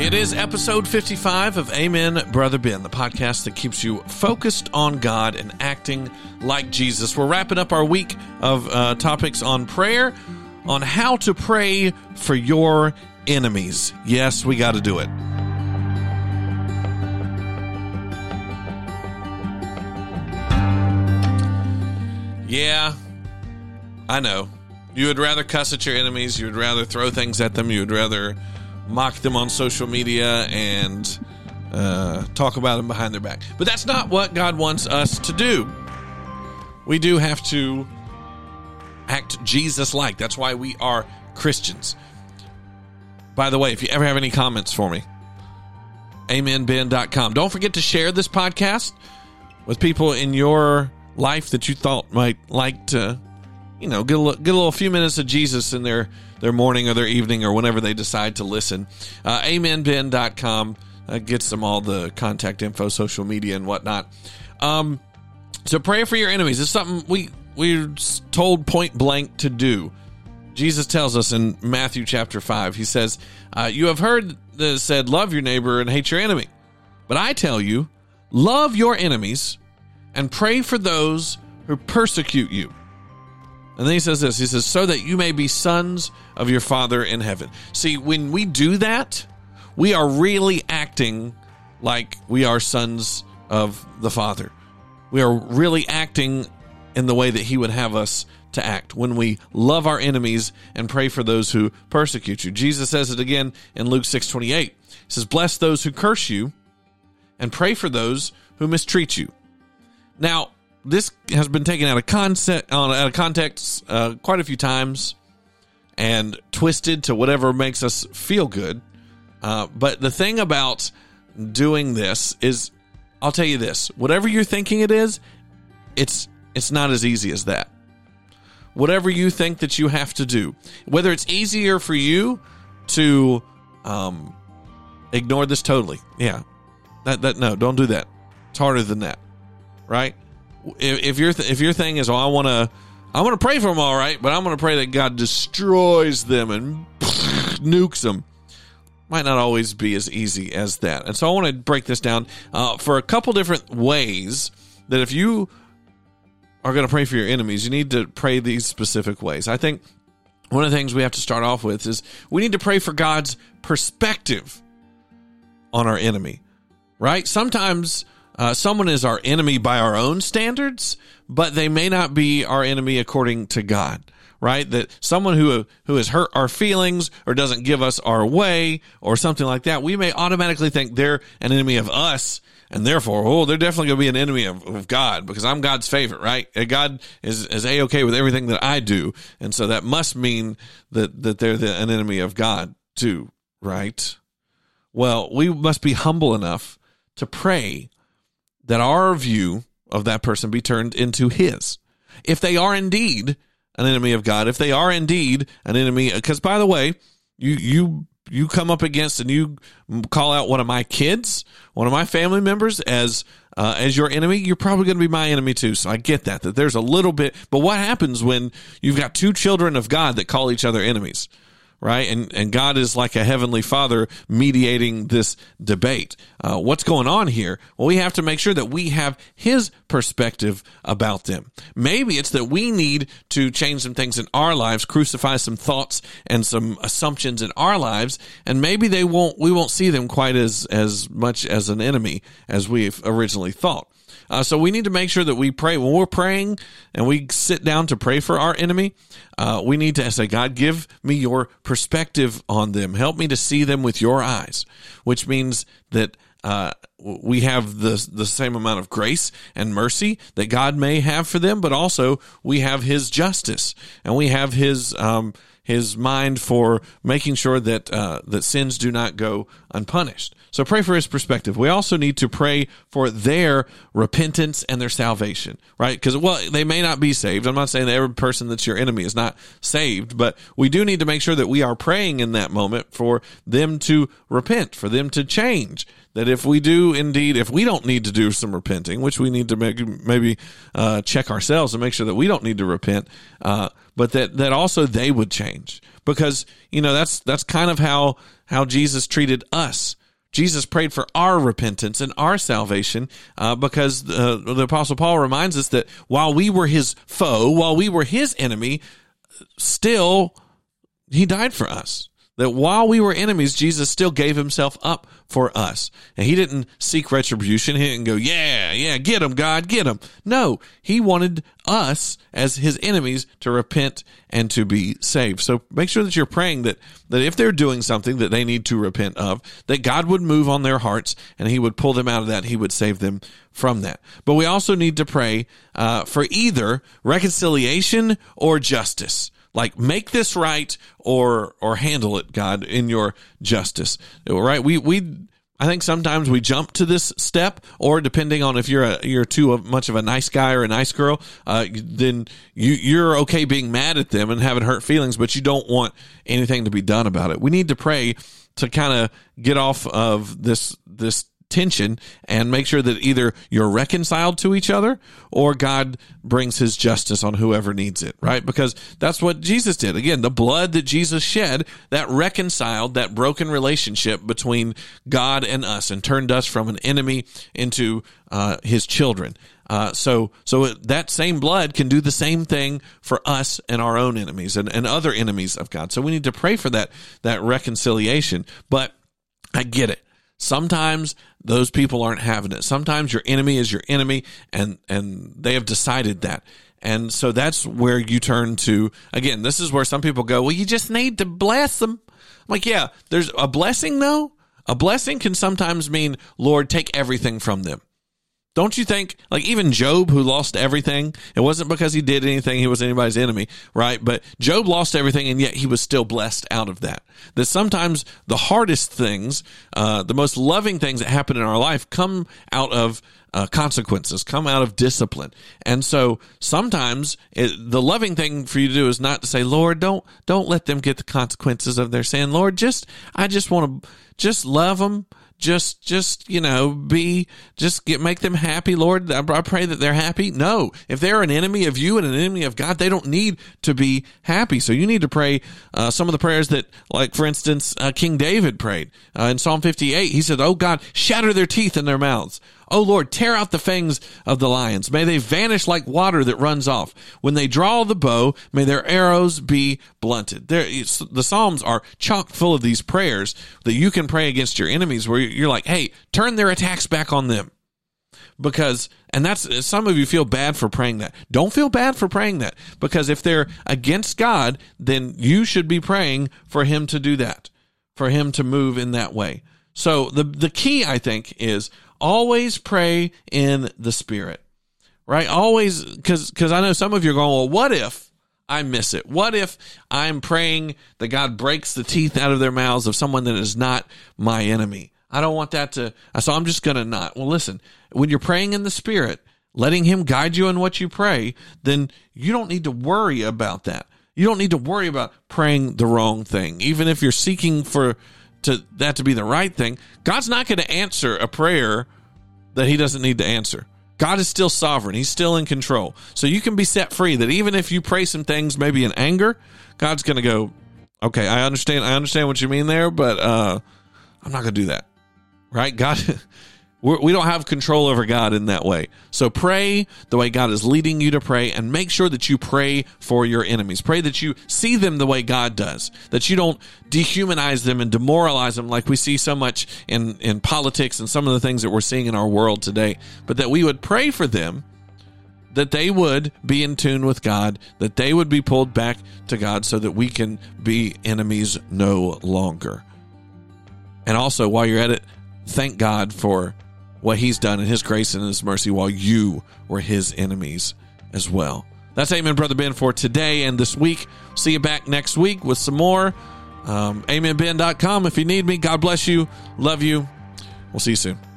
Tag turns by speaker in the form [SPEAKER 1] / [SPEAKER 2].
[SPEAKER 1] It is episode 55 of Amen, Brother Ben, the podcast that keeps you focused on God and acting like Jesus. We're wrapping up our week of uh, topics on prayer, on how to pray for your enemies. Yes, we got to do it. Yeah, I know. You would rather cuss at your enemies. You would rather throw things at them. You would rather mock them on social media and uh, talk about them behind their back. But that's not what God wants us to do. We do have to act Jesus like. That's why we are Christians. By the way, if you ever have any comments for me, amenben.com. Don't forget to share this podcast with people in your life that you thought might like to, you know, get a, little, get a little few minutes of Jesus in their, their morning or their evening or whenever they decide to listen. Uh, amenben.com uh, gets them all the contact info, social media, and whatnot. Um, so pray for your enemies. It's something we we're told point blank to do. Jesus tells us in Matthew chapter 5, he says, uh, You have heard that said, Love your neighbor and hate your enemy. But I tell you, love your enemies and pray for those who persecute you. And then he says this He says, So that you may be sons of your Father in heaven. See, when we do that, we are really acting like we are sons of the Father. We are really acting in the way that He would have us to act when we love our enemies and pray for those who persecute you. Jesus says it again in Luke 6:28. He says, "Bless those who curse you and pray for those who mistreat you." Now, this has been taken out of concept out of context uh, quite a few times and twisted to whatever makes us feel good. Uh, but the thing about doing this is, I'll tell you this: whatever you're thinking it is, it's it's not as easy as that. Whatever you think that you have to do, whether it's easier for you to um, ignore this totally, yeah, that that no, don't do that. It's harder than that, right? If, if your th- if your thing is, oh, I want to, I want to pray for them, all right, but I'm going to pray that God destroys them and nukes them might not always be as easy as that. And so I want to break this down uh, for a couple different ways that if you are going to pray for your enemies, you need to pray these specific ways. I think one of the things we have to start off with is we need to pray for God's perspective on our enemy, right? Sometimes uh, someone is our enemy by our own standards, but they may not be our enemy according to God right? That someone who who has hurt our feelings or doesn't give us our way or something like that, we may automatically think they're an enemy of us, and therefore, oh, they're definitely going to be an enemy of, of, God because I'm God's favorite, right? God is is a okay with everything that I do, and so that must mean that that they're the, an enemy of God too, right? Well, we must be humble enough to pray that our view of that person be turned into His. If they are indeed an enemy of God, if they are indeed an enemy, because by the way, you you you come up against and you call out one of my kids, one of my family members as uh, as your enemy, you're probably going to be my enemy too. So I get that that there's a little bit, but what happens when you've got two children of God that call each other enemies? Right? And and God is like a heavenly Father mediating this debate. Uh, what's going on here? Well, we have to make sure that we have His perspective about them. Maybe it's that we need to change some things in our lives, crucify some thoughts and some assumptions in our lives, and maybe they won't. We won't see them quite as as much as an enemy as we originally thought. Uh, so we need to make sure that we pray when we're praying and we sit down to pray for our enemy. Uh, we need to say, God, give me your perspective on them. Help me to see them with your eyes, which means that uh, we have the the same amount of grace and mercy that God may have for them, but also we have His justice and we have His um, his mind for making sure that uh, that sins do not go unpunished. So pray for his perspective. We also need to pray for their repentance and their salvation, right? Because well, they may not be saved. I'm not saying that every person that's your enemy is not saved, but we do need to make sure that we are praying in that moment for them to repent, for them to change. That if we do indeed, if we don't need to do some repenting, which we need to make, maybe uh, check ourselves and make sure that we don't need to repent, uh, but that that also they would change because you know that's that's kind of how how Jesus treated us. Jesus prayed for our repentance and our salvation uh, because uh, the Apostle Paul reminds us that while we were his foe, while we were his enemy, still he died for us. That while we were enemies, Jesus still gave himself up for us. And he didn't seek retribution. He didn't go, yeah, yeah, get him, God, get him. No, he wanted us as his enemies to repent and to be saved. So make sure that you're praying that, that if they're doing something that they need to repent of, that God would move on their hearts and he would pull them out of that. He would save them from that. But we also need to pray uh, for either reconciliation or justice like make this right or or handle it god in your justice right we we I think sometimes we jump to this step, or depending on if you're a, you're too much of a nice guy or a nice girl, uh, then you you're okay being mad at them and having hurt feelings, but you don't want anything to be done about it. We need to pray to kind of get off of this this tension and make sure that either you're reconciled to each other or God brings his justice on whoever needs it, right? Because that's what Jesus did. Again, the blood that Jesus shed that reconciled that broken relationship between God and us and turned us from an enemy into uh, his children. Uh, so, so that same blood can do the same thing for us and our own enemies and, and other enemies of God. So we need to pray for that, that reconciliation. But I get it. Sometimes those people aren't having it. Sometimes your enemy is your enemy and, and they have decided that. And so that's where you turn to, again, this is where some people go, well, you just need to bless them. I'm like, yeah, there's a blessing though. A blessing can sometimes mean, Lord, take everything from them. Don't you think, like even Job, who lost everything, it wasn't because he did anything, he was anybody's enemy, right? But Job lost everything and yet he was still blessed out of that. That sometimes the hardest things, uh, the most loving things that happen in our life come out of uh, consequences, come out of discipline. And so sometimes it, the loving thing for you to do is not to say, Lord, don't, don't let them get the consequences of their sin. Lord, just, I just want to just love them just just you know be just get make them happy lord. I pray that they're happy. No. If they're an enemy of you and an enemy of god they don't need to be happy. So you need to pray uh, some of the prayers that like for instance uh, king david prayed uh, in psalm 58 he said oh god shatter their teeth in their mouths O Lord, tear out the fangs of the lions. May they vanish like water that runs off. When they draw the bow, may their arrows be blunted. There, the Psalms are chock full of these prayers that you can pray against your enemies where you're like, hey, turn their attacks back on them. Because, and that's, some of you feel bad for praying that. Don't feel bad for praying that. Because if they're against God, then you should be praying for Him to do that, for Him to move in that way. So the, the key, I think, is always pray in the spirit, right? Always, cause, cause I know some of you are going, well, what if I miss it? What if I'm praying that God breaks the teeth out of their mouths of someone that is not my enemy? I don't want that to, so I'm just going to not. Well, listen, when you're praying in the spirit, letting him guide you in what you pray, then you don't need to worry about that. You don't need to worry about praying the wrong thing. Even if you're seeking for to that to be the right thing, God's not going to answer a prayer that he doesn't need to answer. God is still sovereign. He's still in control. So you can be set free that even if you pray some things maybe in anger, God's going to go, "Okay, I understand I understand what you mean there, but uh I'm not going to do that." Right? God we're, we do not have control over God in that way. So pray the way God is leading you to pray and make sure that you pray for your enemies. Pray that you see them the way God does, that you don't dehumanize them and demoralize them like we see so much in, in politics and some of the things that we're seeing in our world today, but that we would pray for them that they would be in tune with God, that they would be pulled back to God so that we can be enemies no longer. And also, while you're at it, thank God for what he's done in his grace and his mercy while you were his enemies as well. That's Amen, Brother Ben, for today and this week. See you back next week with some more. Um, AmenBen.com if you need me. God bless you. Love you. We'll see you soon.